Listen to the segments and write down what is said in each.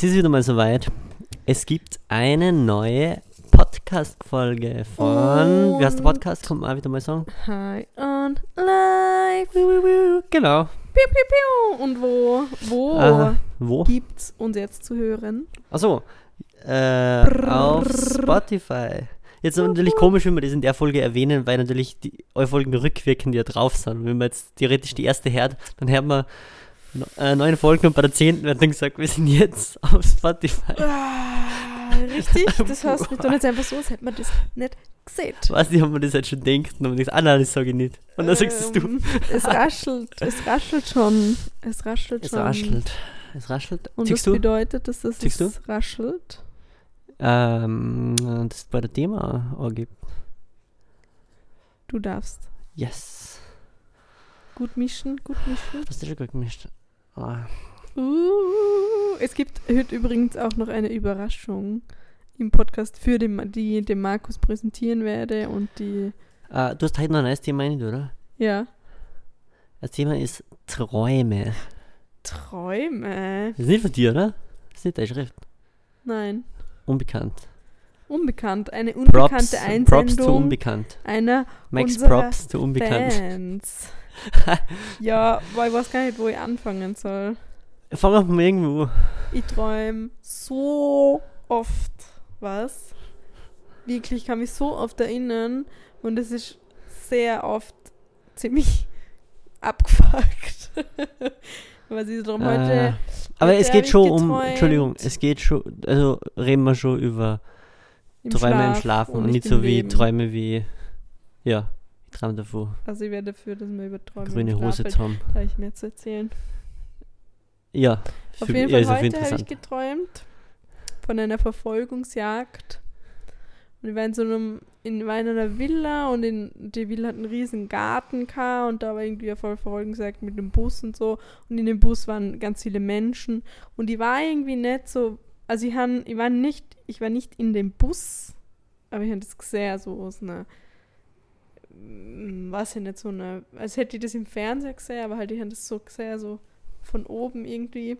Es ist wieder mal soweit. Es gibt eine neue Podcast-Folge von. Wie heißt der Podcast? Kommt mal wieder mal sagen. Hi on live. Genau. Piu, piu, piu. Und wo, wo Äh, wo? gibt's uns jetzt zu hören? Achso. Äh, auf Spotify. Jetzt ist natürlich komisch, wenn wir das in der Folge erwähnen, weil natürlich die Folgen rückwirkend ja drauf sind. Wenn man jetzt theoretisch die erste hört, dann hört man äh, neun Folgen und bei der zehnten wird dann gesagt, wir sind jetzt auf Spotify. Ah, richtig, das heißt, wir tun jetzt einfach so, als hätten wir das nicht gesehen. Ich weiß nicht, ob man das jetzt schon denkt. Und man denkt, ah nein, das sage ich nicht. Und dann sagst es du. Ähm, Es raschelt, es raschelt schon. Es raschelt Es schon. raschelt. Es raschelt. Und Siehst das du? bedeutet, dass das es raschelt. Ähm, das bei der Thema angibt. Du darfst. Yes. Gut mischen, gut mischen. Das ist schon gut gemischt. Ah. Uh, es gibt heute übrigens auch noch eine Überraschung im Podcast, für den, die dem Markus präsentieren werde und die, Ah, du hast heute noch ein neues Thema oder? ja, Das Thema ist Träume. Träume. Das ist nicht von dir, oder? Das ist nicht deine Schrift. Nein, Unbekannt. unbekannt. Eine Props, unbekannte Props zu Einsendung unbekannt. einer Max Props zu unbekannt. Fans. ja, weil ich weiß gar nicht, wo ich anfangen soll. Fang auf mal irgendwo. Ich träume so oft was. Wirklich, ich kann mich so oft erinnern und es ist sehr oft ziemlich abgefuckt. Was ich darum Äh, heute. aber heute es geht schon um. Entschuldigung, es geht schon, also reden wir schon über im Träume im Schlaf Schlafen und nicht im so wie Leben. Träume wie, ja, ich träume davon, Also ich wäre dafür, dass wir über Träume grüne Hose zu haben. Da habe ich mehr zu erzählen. Ja, Auf für- jeden ja, Fall auf heute habe ich geträumt von einer Verfolgungsjagd. Und ich war in so einem, in, war in einer Villa und in, die Villa hat einen riesen Garten gehabt und da war irgendwie eine voll Verfolgungsjagd mit dem Bus und so. Und in dem Bus waren ganz viele Menschen. Und ich war irgendwie nicht so, also ich, han, ich war nicht, ich war nicht in dem Bus, aber ich habe das gesehen, so aus einer, weiß ich nicht, so eine, als hätte ich das im Fernseher gesehen, aber halt ich habe das so gesehen, so von oben irgendwie.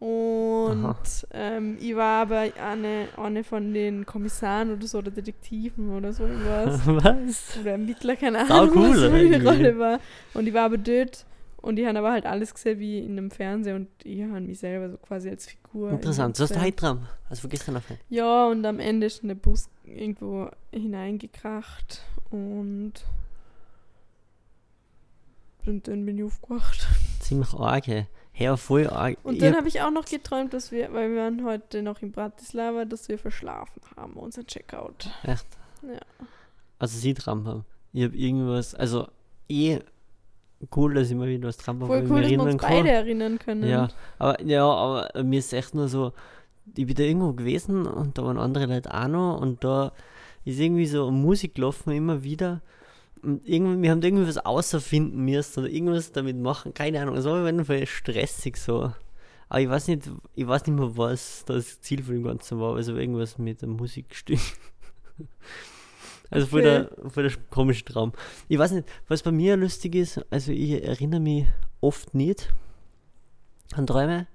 Und ähm, ich war aber eine, eine von den Kommissaren oder so, oder Detektiven oder so irgendwas. was? oder Ermittler, keine Ahnung, cool, was meine. Rolle war. Und ich war aber dort und die haben aber halt alles gesehen wie in einem Fernseher und ich habe mich selber so quasi als Figur. in Interessant, so hast du heute dran, also von gestern auf heute. Ja, und am Ende ist der Bus irgendwo hineingekracht und und dann bin ich aufgewacht. Ziemlich arg, ey. Hey, voll arg. Und dann hab- habe ich auch noch geträumt, dass wir, weil wir waren heute noch in Bratislava, dass wir verschlafen haben, unseren Checkout. Echt? Ja. also sie dran haben. Ich habe irgendwas, also eh cool, dass ich mal wieder was dran habe, Voll cool, dass wir uns erinnern kann. beide erinnern können. Ja, aber ja, aber mir ist echt nur so, ich bin da irgendwo gewesen und da waren andere Leute auch noch und da ist irgendwie so Musik gelaufen immer wieder. Und irgendwie, wir haben da irgendwie was außerfinden müssen oder irgendwas damit machen, keine Ahnung. Es war auf jeden Fall stressig so. Aber ich weiß nicht, ich weiß nicht mehr, was das Ziel von dem Ganzen war. Also irgendwas mit dem Musikstück. Also voll, der, voll der komische Traum. Ich weiß nicht, was bei mir lustig ist, also ich erinnere mich oft nicht an Träume,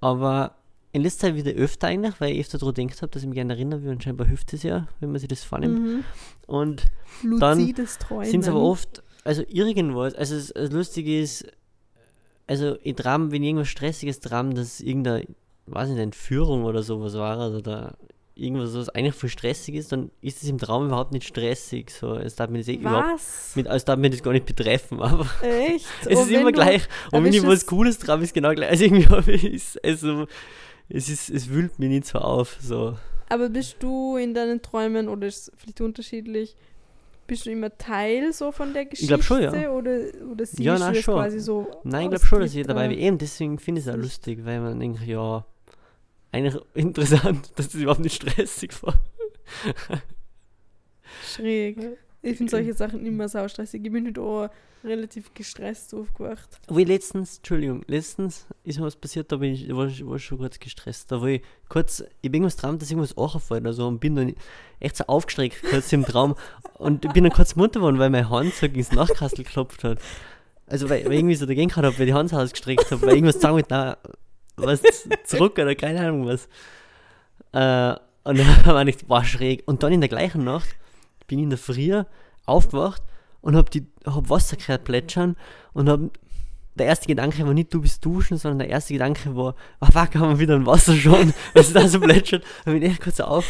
aber in letzter Zeit wieder öfter eigentlich, weil ich öfter daran gedacht habe, dass ich mich gerne erinnern will und scheinbar hilft es ja, wenn man sich das vornimmt. Mhm. Und Dann Luzides Träumen. sind es aber oft, also irgendwas, also das, das Lustige ist, also ich tram, wenn ich irgendwas Stressiges tram, dass irgendeine, weiß nicht, Entführung oder sowas war oder irgendwas, was eigentlich voll stressig ist, dann ist es im Traum überhaupt nicht stressig. So, es darf mir das eh überhaupt Was? mit, als darf mir das gar nicht betreffen, aber Echt? es Oh, ist immer du- gleich. Und wenn ist ich was es- Cooles traum, ist genau gleich. Also irgendwie ich es, also, es ist, es wühlt mich nicht so auf. So. Aber bist du in deinen Träumen, oder ist es vielleicht unterschiedlich, bist du immer Teil so von der Geschichte? glaub schon, ja. Oder, oder siehst Ja, du nein, das schon. quasi so Nein, ich glaube schon, dass ich dabei bin. Eben, deswegen finde ich es auch lustig, weil man denkt, ja, eigentlich interessant, dass das überhaupt nicht stressig war. Schräg. Ich finde solche Sachen immer saustressig. Ich bin nicht auch relativ gestresst aufgewacht. Wie letztens, Entschuldigung, letztens ist mir was passiert, da bin ich, war, ich- war schon kurz gestresst. Da war ich kurz, ich bin irgendwas dran, dass irgendwas angefallen oder so und bin dann echt so aufgestreckt, kurz im Traum. Und ich bin dann kurz munter geworden, weil meine Hand so ins Nachkastel geklopft hat. Also, weil, weil ich irgendwie so dagegen gehabt habe, weil ich die Hand so ausgestreckt habe, weil irgendwas sagen wollte, nein, was zurück oder keine Ahnung was. Äh, und dann war ich, war schräg. Und dann in der gleichen Nacht bin ich in der Früh aufgewacht und hab, die, hab Wasser gehört plätschern und hab der erste Gedanke war nicht, du bist duschen, sondern der erste Gedanke war, ah fuck, haben wir wieder ein Wasser schon, was da so plätschert. Da bin ich echt kurz auf,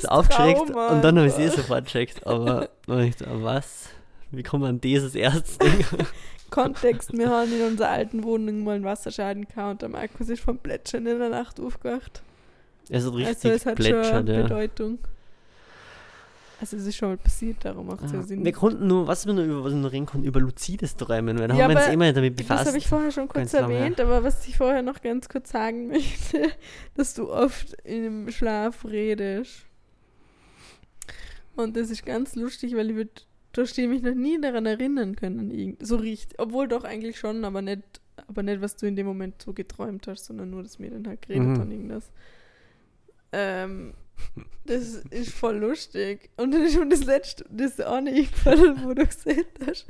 so aufgeschreckt Trauma und dann habe ich es eh sofort gecheckt. Aber dann ah, was? Wie kommt man an dieses erste Ding? Kontext, wir haben in unserer alten Wohnung mal einen Wasserschaden gehabt und der Markus ist vom Plätschern in der Nacht aufgewacht. Es hat richtig also es hat schon ja. Bedeutung. Also es ist schon mal passiert, darum macht es ja Ah, Sinn. Wir konnten nur, was wir noch über, was wir noch reden konnten, über luzides Träumen, weil da Ja, haben wir uns immer damit Das befasst. habe ich vorher schon kurz erwähnt, aber was ich vorher noch ganz kurz sagen möchte, dass du oft im Schlaf redest. Und das ist ganz lustig, weil ich würd, da stehe mich noch nie daran erinnern können, so richtig. Obwohl doch eigentlich schon, aber nicht, aber nicht, was du in dem Moment so geträumt hast, sondern nur, dass mir dann halt geredet Mhm. haben, irgendwas. Ähm, das ist voll lustig. Und dann ist mir das letzte, das eine eingefallen, wo du gesehen hast.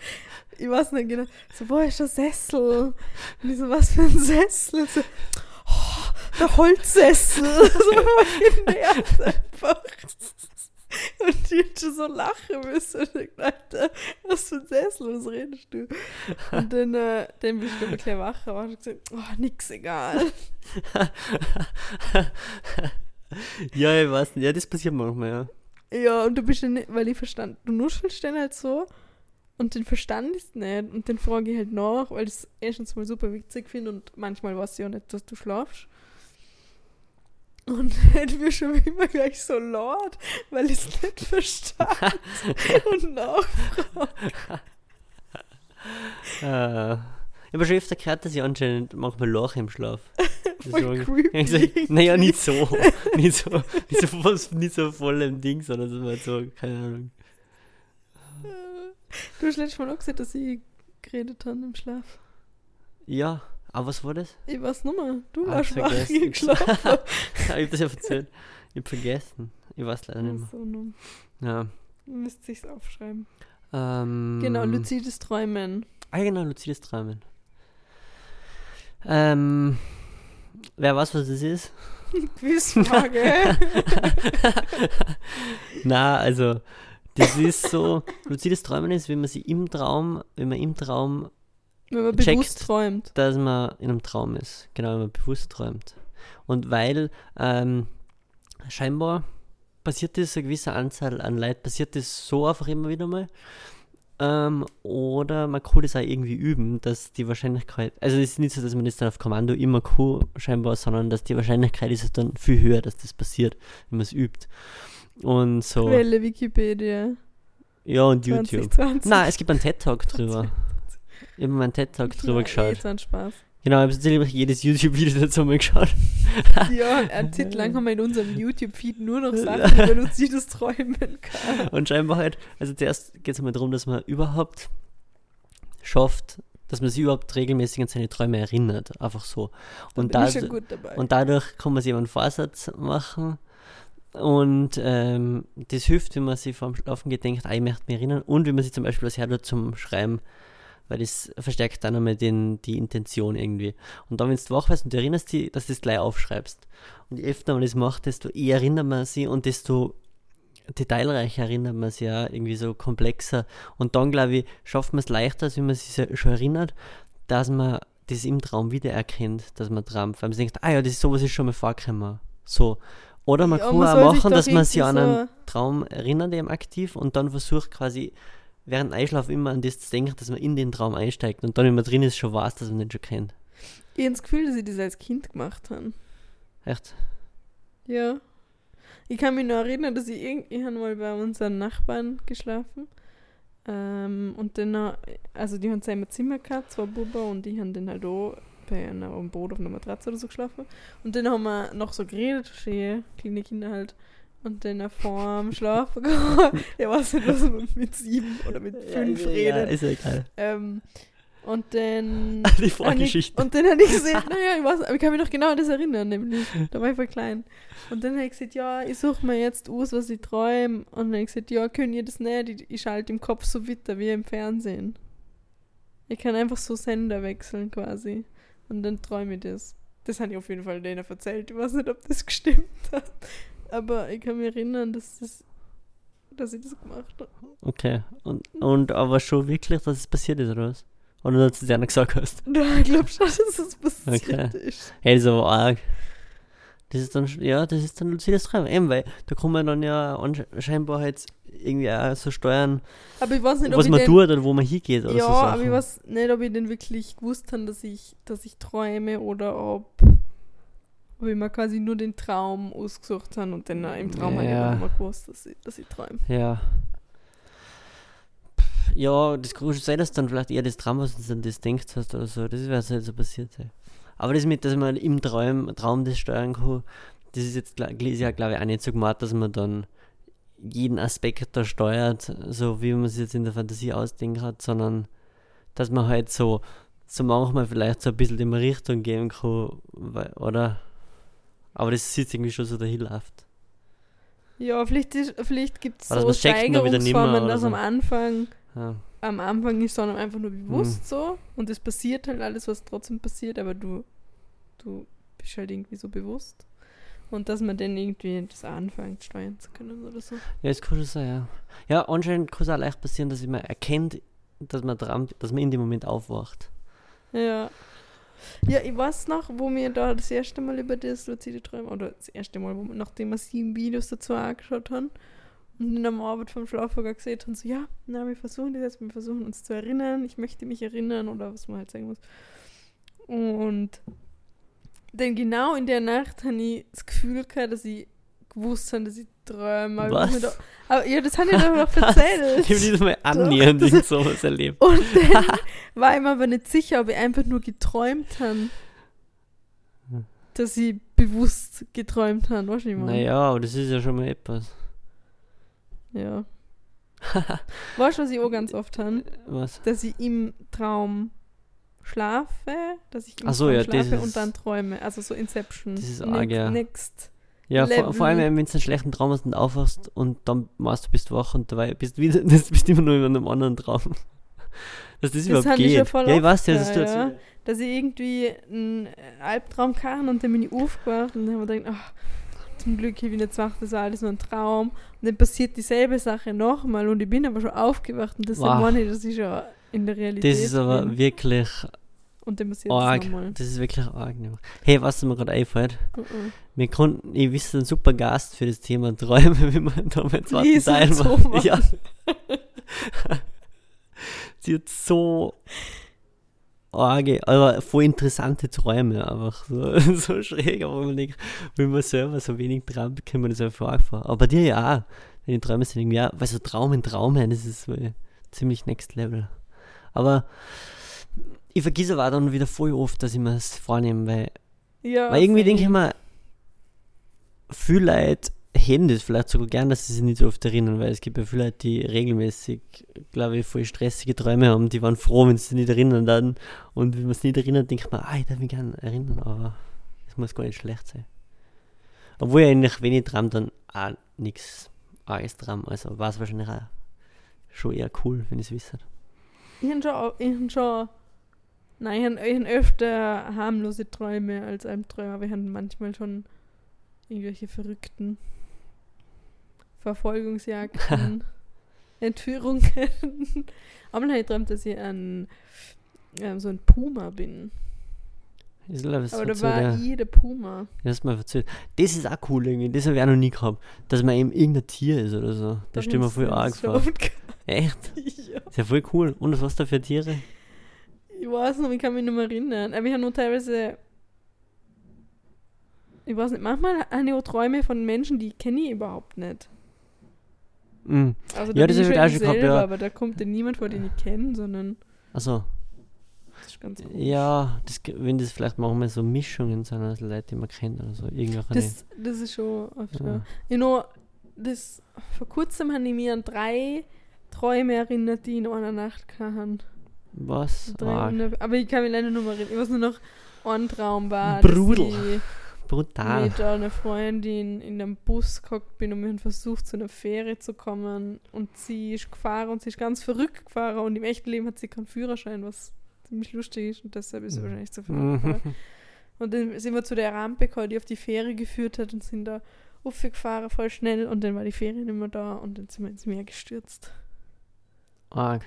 Ich weiß nicht genau. So, wo ist der Sessel? Und ich so, was für ein Sessel? So, oh, der Holzsessel. so voll genervt einfach. Und die schon so lachen müssen. Und ich dachte, was für ein Sessel, was redest du? Und dann, äh, dann bist du ein bisschen wacher. Und ich gesagt, oh, nix egal. ja, ich weiß nicht. Ja, das passiert manchmal, ja. Ja, und du bist dann nicht, weil ich verstand, du nuschelst dann halt so und den verstand ich nicht und dann frage ich halt nach, weil ich es erstens mal super witzig finde und manchmal weiß ich auch nicht, dass du schlafst. Und dann wirst du immer gleich so laut, weil ich es nicht verstand und. Äh, ich habe schon öfter gehört, dass ich anscheinend manchmal lache im Schlaf. Voll creepy. Gesagt, naja, nicht so. nicht so, nicht so, was- nicht so voll im Ding, sondern so, mal so, keine Ahnung. Du hast letztes Mal auch gesagt, dass ich geredet habe im Schlaf. Ja, aber was war das? Ich weiß nicht mehr. Du Ah, warst wach im Schlaf. ich hab das ja erzählt. Ich hab vergessen. Ich weiß leider nicht mehr. so, nun Ja. müsst sich's aufschreiben. Ähm, Genau, luzides Träumen. Ah, genau, luzides Träumen. Ähm, wer weiß, was das ist? Quizfrage. Na, also, das ist so, luzides Träumen ist, wenn man sich im Traum, wenn man im Traum, Wenn man Checkst. bewusst träumt. dass man in einem Traum ist. Genau, wenn man bewusst träumt. Und weil, ähm, scheinbar passiert das, eine gewisse Anzahl an Leuten, passiert das so einfach immer wieder mal. Ähm, oder man kann das auch irgendwie üben, dass die Wahrscheinlichkeit, also es ist nicht so, dass man das dann auf Kommando immer kann, scheinbar, sondern dass die Wahrscheinlichkeit ist dann viel höher, dass das passiert, wenn man es übt. Und so, Quelle Wikipedia. ja, und YouTube. 2020. Nein, es gibt einen TED-Talk drüber. Ich habe mal einen TED-Talk drüber Ja, geschaut. Eh, so ein Spaß. Genau, ich habe tatsächlich jedes YouTube-Video dazu mal geschaut. Ja, eine Zeit lang haben wir in unserem YouTube-Feed nur noch Sachen über luzides Träumen gehabt. Und scheinbar halt, also zuerst geht es einmal darum, dass man überhaupt schafft, dass man sich überhaupt regelmäßig an seine Träume erinnert. Einfach so. Und, da dabei. und dadurch kann man sich einen Vorsatz machen. Und ähm, das hilft, wenn man sich vorm Schlafen geht, denkt, ah, ich möchte mich erinnern. Und wenn man sich zum Beispiel was hört zum Schreiben, weil das verstärkt dann einmal den, die Intention irgendwie. Und dann, wenn du wach bist und du erinnerst dich, dass du das gleich aufschreibst. Und je öfter man das macht, desto eher erinnert man sich und desto detailreicher erinnert man sich ja, irgendwie so komplexer. Und dann, glaube ich, schafft man es leichter, als wenn man sich schon erinnert, dass man das im Traum wiedererkennt, dass man träumt. Weil man denkt, ah ja, das ist sowas ist schon mal vorgekommen. So. Oder man Ja, kann man auch machen, dass man sich an einen Traum erinnert, eben aktiv, und dann versucht quasi während dem Einschlafen immer an das zu denken, dass man in den Traum einsteigt und dann, wenn man drin ist, schon weiß, dass man den schon kennt. Ich habe das Gefühl, dass ich das als Kind gemacht habe. Echt? Ja. Ich kann mich noch erinnern, dass ich irgend, ich habe mal bei unseren Nachbarn geschlafen. Ähm, und dann, also die haben zusammen ein Zimmer gehabt, zwei Buben, und die haben dann halt auch bei einer am Boden auf einer Matratze oder so geschlafen. Und dann haben wir noch so geredet, schön, kleine Kinder halt. Und dann vor dem Schlafen gegangen. Ich weiß nicht, was man mit sieben oder mit fünf ja, redet. ist ja egal. Ähm, und dann. Die Vorgeschichte. Und dann habe ich gesehen, naja, ich, weiß, aber ich kann mich noch genau an das erinnern, nämlich. Da war ich voll klein. Und dann habe ich gesagt, ja, ich suche mir jetzt aus, was ich träume. Und dann habe ich gesagt, ja, könnt ihr das nicht? Ich, ich schalte im Kopf so weiter wie im Fernsehen. Ich kann einfach so Sender wechseln quasi. Und dann träume ich das. Das habe ich auf jeden Fall denen erzählt. Ich weiß nicht, ob das gestimmt hat. Aber ich kann mich erinnern, dass, das, dass ich das gemacht habe. Okay. Und, und aber schon wirklich, dass es passiert ist, oder was? Oder dass du es dir nicht gesagt hast? Ja, ich glaube schon, dass es passiert Okay. ist. Hey, das ist aber arg. Das ist dann, ja, das ist dann luzides Träumen. Eben, weil da kann man dann ja scheinbar halt irgendwie auch so steuern, Aber ich weiß nicht, ob was ich man den, tut oder wo man hingeht oder Ja, so aber ich weiß nicht, ob ich denn wirklich gewusst habe, dass ich, dass ich träume oder ob, ich mir quasi nur den Traum ausgesucht habe und dann im Traum habe ich Ja. aber immer gewusst, dass ich, dass ich träume. Ja. Ja, das kann schon sein, dass dann vielleicht eher das Traum, was du dann das denkst hast oder so. Das wäre halt so passiert sein. Aber das mit, dass man im Traum, Traum das steuern kann, das ist jetzt, ist ja, glaube ich, auch nicht so gemacht, dass man dann jeden Aspekt da steuert, so wie man es jetzt in der Fantasie ausdenkt hat, sondern dass man halt so, so manchmal vielleicht so ein bisschen in eine Richtung gehen kann, weil, oder? Aber das sieht irgendwie schon so dahin läuft. Ja, vielleicht, ist- vielleicht gibt es so Steigerungsformen, dass so. am Anfang Ja. am Anfang ist dann einfach nur bewusst Mhm. so und es passiert halt alles, was trotzdem passiert, aber du, du bist halt irgendwie so bewusst. Und dass man dann irgendwie das anfängt steuern zu können oder so. Ja, kann schon sein, ja. Ja, anscheinend kann es auch leicht passieren, dass man erkennt, dass man dran, dass man in dem Moment aufwacht. Ja. Ja, ich weiß noch, wo wir da das erste Mal über das luzide Träumen, oder das erste Mal, wir, nachdem wir sieben Videos dazu angeschaut haben und dann am Abend vom Schlafwagen gesehen haben, so, ja, na, wir versuchen das jetzt, wir versuchen uns zu erinnern, ich möchte mich erinnern oder was man halt sagen muss. Und dann genau in der Nacht habe ich das Gefühl gehabt, dass ich gewusst habe, dass ich träume. Aber, Was? da, aber ja, das habe ich dir doch erzählt. Ich habe nicht mal annähernd das- irgend sowas erlebt. Und dann war ich mir aber nicht sicher, ob ich einfach nur geträumt habe. Dass ich bewusst geträumt habe, weißt du, ich meine? Naja, aber das ist ja schon mal etwas. Ja. weißt du, was ich auch ganz oft habe? Was? Dass ich im Traum schlafe, dass ich im so, Traum ja, schlafe und dann träume. Also so Inception. Das ist arg, ja. Next. Ja, vor, Level. vor allem, wenn du einen schlechten Traum hast und aufwachst und dann machst du bist wach und dabei bist wieder, das bist immer nur in einem anderen Traum. Dass das, überhaupt hab ich geht. schon voll ja, ich weiß ja, das tut ja. Dass ich irgendwie einen Albtraum kann und dann bin ich aufgewacht und dann habe ich gedacht, ach, zum Glück, ich bin jetzt wach, das war alles nur ein Traum. Und dann passiert dieselbe Sache nochmal und ich bin aber schon aufgewacht und deshalb Wow. meine ich, dass ich schon in der Realität Das ist aber bin. wirklich Und dann passiert arg. das nochmal. Das ist wirklich arg. ne. Hey, was mir gerade einfällt, Mhm. wir konnten, ich wüsste, ein super Gast für das Thema Träume, wie man da mit zweiten Lisa Teil macht. Ja. Sie hat so arge, aber voll interessante Träume einfach. So, so schräg, aber man denkt, wenn man selber so wenig träumt, kann man das einfach vorfahren. Aber bei dir ja auch. Deine Träume sind irgendwie auch, weil so Traum in Traum, das ist ziemlich next level. Aber ich vergesse aber dann wieder voll oft, dass ich mir das vornehme, weil Ja, weil irgendwie denke ich mir, viele Leute hätten das vielleicht sogar gern, dass sie sich nicht so oft erinnern, weil es gibt ja viele Leute, die regelmäßig, glaube ich, voll stressige Träume haben, die waren froh, wenn sie sich nicht erinnern dann. Und wenn man es nicht erinnert, denkt man, ah, ich darf mich gerne erinnern, aber es muss gar nicht schlecht sein. Obwohl ich eigentlich, wenn ich träume, dann auch nichts Arges träume, also war es wahrscheinlich auch schon eher cool, wenn ich es wisse. Ich habe schon, ich hab schon, nein, ich habe hab öfter harmlose Träume als Albträume, aber ich habe manchmal schon irgendwelche verrückten Verfolgungsjagden, Entführungen. aber dann habe ich geträumt, dass ich ein, ähm, so ein Puma bin. Ich glaube, das aber da war ja. ich der Puma. Das erzählt. Das ist auch cool irgendwie. Das habe ich auch noch nie gehabt. Dass man eben irgendein Tier ist oder so. Das stimmt mir voll arg vor. Echt? ja. Ist ja voll cool. Und was da für Tiere? Ich weiß noch, ich kann mich nicht mehr erinnern. Aber ich habe nur teilweise. Ich weiß nicht, manchmal habe ich auch Träume von Menschen, die kenne ich überhaupt nicht. Mhm. Also Ja, da das bin hab ich auch schon gehabt, selber, ja. aber da kommt ja niemand vor, den ich kenne, sondern Also, das ist ganz komisch. ja, das, wenn das vielleicht manchmal so Mischungen sind, also Leute, die man kennt oder so. Irgendwelche. Das, das ist schon oft, ja. Ja. Ich know, das, vor kurzem habe ich mich an drei Träume erinnert, die ich in einer Nacht hatten. Was? Drei Arg. aber ich kann mich leider nur mehr erinnern. Ich weiß nur noch, ein Traum war, Brudel. Brutal. mit einer Freundin in einem Bus gehockt bin und wir haben versucht, zu einer Fähre zu kommen. Und sie ist gefahren und sie ist ganz verrückt gefahren und im echten Leben hat sie keinen Führerschein, was ziemlich lustig ist und deshalb ist sie Mhm. wahrscheinlich zu verrückt gefahren. Und dann sind wir zu der Rampe gekommen, die auf die Fähre geführt hat und sind da aufgefahren, voll schnell. Und dann war die Fähre nicht mehr da und dann sind wir ins Meer gestürzt. Arg.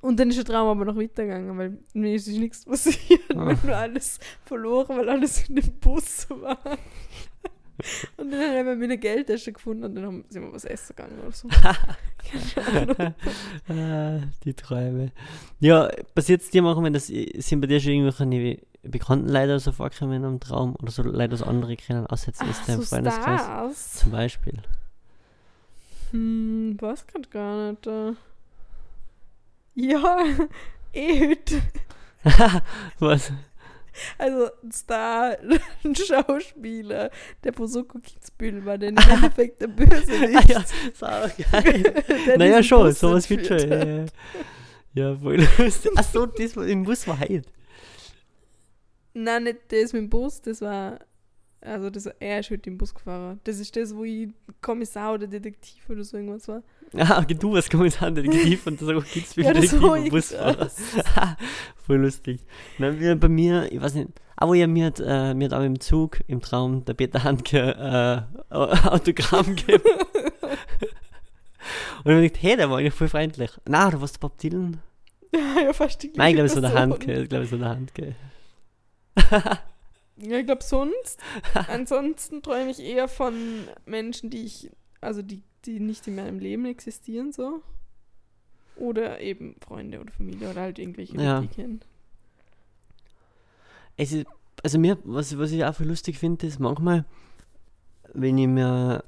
Und dann ist der Traum aber noch weitergegangen, weil mir ist nichts passiert. Wir Ah. haben nur alles verloren, weil alles in dem Bus war. Und dann haben wir meine Geldtasche gefunden und dann haben, sind wir was essen gegangen oder so. Ah, die Träume. Ja, passiert es dir manchmal, wenn das sind bei dir schon irgendwelche bekannten Leute so vorgekommen am Traum oder so Leute aus anderen kennen, jetzt ist dein so Freundeskreis zum Beispiel. Hm, weiß grad gar nicht. Ja, Ehud. Was? Also ein Star, ein Schauspieler, der Posoko Kitzbühel war, der im Endeffekt der Bösewicht. ah, ja, sau geil. der naja, schon, Bus sowas gibt schon. Ja, ja. ja, voll lustig. Achso, das war im Bus war heute. Nein, nicht das mit dem Bus, das war. Also das, er ist heute im Bus gefahren. Das ist das, wo ich Kommissar oder Detektiv oder so irgendwas war. Ah, okay, du warst Kommissar Detektiv und das auch Kitzbühel Ja, Detektiv am Busfahrer. Voll lustig. Nein, bei mir, ich weiß nicht, aber ja, mir hat, äh, mir hat auch im Zug, im Traum, der Peter Handke äh, Autogramm gegeben. und ich hab gedacht, hey, der war eigentlich voll freundlich. Nein, du warst der Bob Dylan? Ja, ja, fast die Nein, ich glaube, es war der. Handke. Ich glaube, es war der Handke. Ja, ich glaube sonst. Ansonsten träume ich eher von Menschen, die ich, also die, die nicht in meinem Leben existieren, so. Oder eben Freunde oder Familie oder halt irgendwelche, die Ja. ich kenne. Es ist, also mir, was, was ich auch voll lustig finde, ist manchmal, wenn ich mir,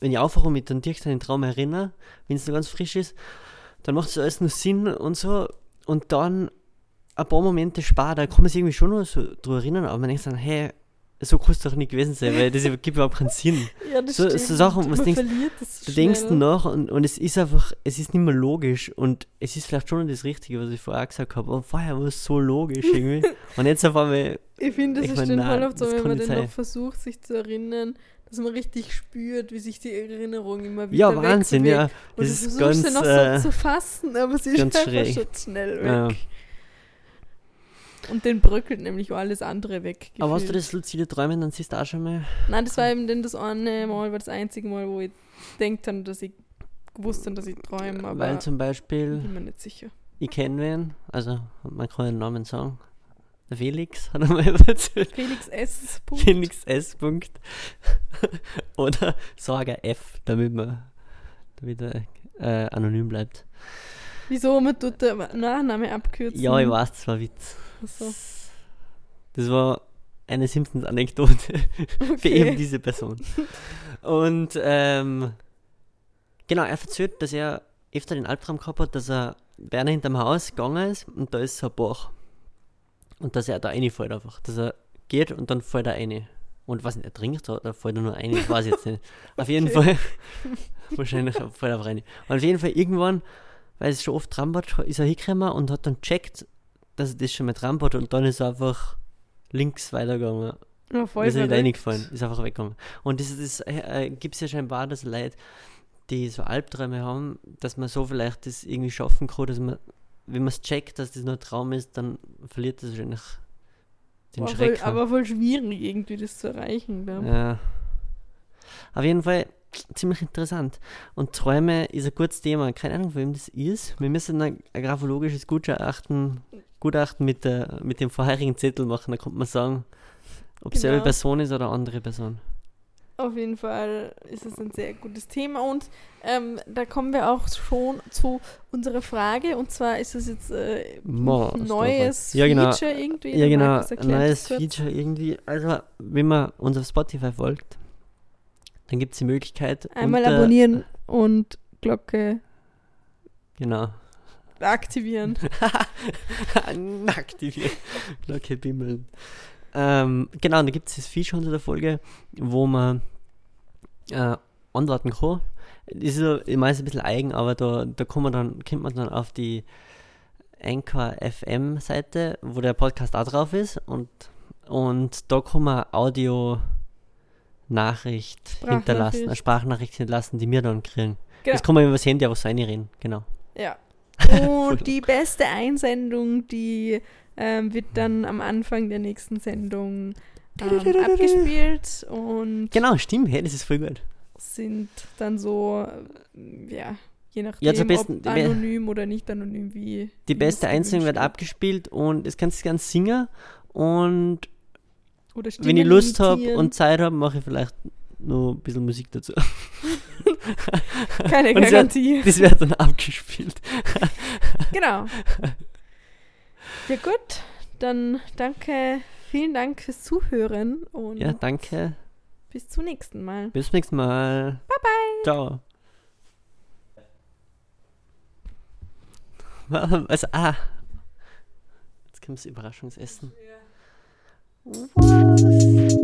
wenn ich aufwache und mich dann direkt an den Traum erinnere, wenn es noch ganz frisch ist, dann macht es alles nur Sinn und so. Und dann ein paar Momente später kann man sich irgendwie schon noch so drüber erinnern, aber man denkt dann, hey, so kann es doch nicht gewesen sein, weil das gibt überhaupt keinen Sinn. Ja, das So- so stimmt. Sachen, was Man denkst- verliert das Du denkst nach und, und es ist einfach, es ist nicht mehr logisch und es ist vielleicht schon das Richtige, was ich vorher gesagt habe, aber vorher war es so logisch irgendwie. und jetzt auf einmal, Ich finde, das Ich ist mein, dann nein, voll oft so, wenn man dann noch versucht, sich zu erinnern, dass man richtig spürt, wie sich die Erinnerung immer wieder ja, Wahnsinn, ja. Und Das du ist versuchst ganz, sie noch äh, so zu fassen, aber sie ist einfach schräg. schon schnell weg. Ja. Und den bröckelt nämlich alles andere weg. Aber hast du gefühlt. das luzide Träumen, dann siehst du auch schon mal. Nein, das war eben dann das eine Mal, war das einzige Mal, wo ich denkt habe, dass ich gewusst habe, dass ich träume, aber Weil zum Beispiel, bin mir nicht sicher. ich kenne wen, also man kann den Namen sagen, der Felix hat einmal erzählt. Felix S. Punkt. Felix S. Punkt. Oder Sorger F, damit man damit er äh, anonym bleibt. Wieso man tut den Nachname abkürzen? Ja, ich weiß, das war Witz. Also, Das war eine Simpsons-Anekdote für okay. eben diese Person. Und ähm, genau, er erzählt, dass er öfter den Albtraum gehabt hat, dass er bei einer hinterm Haus gegangen ist und da ist so ein Bach. Und dass er da reinfällt einfach. Dass er geht und dann fällt er rein. Und was nicht, er trinkt oder fällt er nur rein, ich weiß jetzt nicht. Auf jeden Okay. Fall, wahrscheinlich fällt er rein. Und auf jeden Fall irgendwann, weil es schon oft war, ist er hingekommen und hat dann checkt, dass er das schon mal hat und dann ist er einfach links weitergegangen. Ja, voll ist nicht reingefallen, ist einfach weggegangen. Und das, das äh, gibt es ja scheinbar, dass Leute, die so Albträume haben, dass man so vielleicht das irgendwie schaffen kann, dass man, wenn man es checkt, dass das nur ein Traum ist, dann verliert das wahrscheinlich den voll, Schreck. aber voll schwierig, irgendwie das zu erreichen. ja. Auf jeden Fall ziemlich interessant. Und Träume ist ein gutes Thema. Keine Ahnung, wem das ist. Wir müssen ein, ein graphologisches Gutachten, Gutachten mit, der, mit dem vorherigen Zettel machen. Da kommt man sagen, ob es Genau. selbe Person ist oder andere Person. Auf jeden Fall ist es ein sehr gutes Thema und ähm, da kommen wir auch schon zu unserer Frage und zwar ist es jetzt äh, ist neues Ja, genau. Feature irgendwie. Ja, genau. Neues. Feature irgendwie. Also, wenn man uns auf Spotify folgt, dann gibt es die Möglichkeit. Einmal unter- abonnieren und Glocke Genau. aktivieren. Aktivieren. Glocke bimmeln. Ähm, genau, und da gibt es das Feature unter der Folge, wo man äh, antworten kann. Das ist so, ich meine, ist ein bisschen eigen, aber da, da kann man dann, kommt man dann auf die Anchor FM Seite, wo der Podcast auch drauf ist und, und da kann man Audio Nachricht hinterlassen, Sprachnachricht. eine Sprachnachricht hinterlassen, die wir dann kriegen. Genau. Das kann man über das Handy einfach so reinreden, genau. Ja. Und die beste Einsendung, die ähm, wird dann am Anfang der nächsten Sendung ähm, abgespielt und Genau, stimmt, hey, das ist voll gut. sind dann so, äh, ja, je nachdem, Ja, besten- ob anonym oder nicht anonym, wie Die beste es Einzelung wird abgespielt und es kannst du ganz singen und wenn ich Lust habe und Zeit habe, mache ich vielleicht noch ein bisschen Musik dazu. Keine und Garantie. Das wird dann abgespielt. Genau. Ja gut, dann danke, vielen Dank fürs Zuhören und Ja, danke. bis zum nächsten Mal. Bis zum nächsten Mal. Bye bye. Ciao. Was? Ah. Jetzt kommt das Überraschungsessen. Was?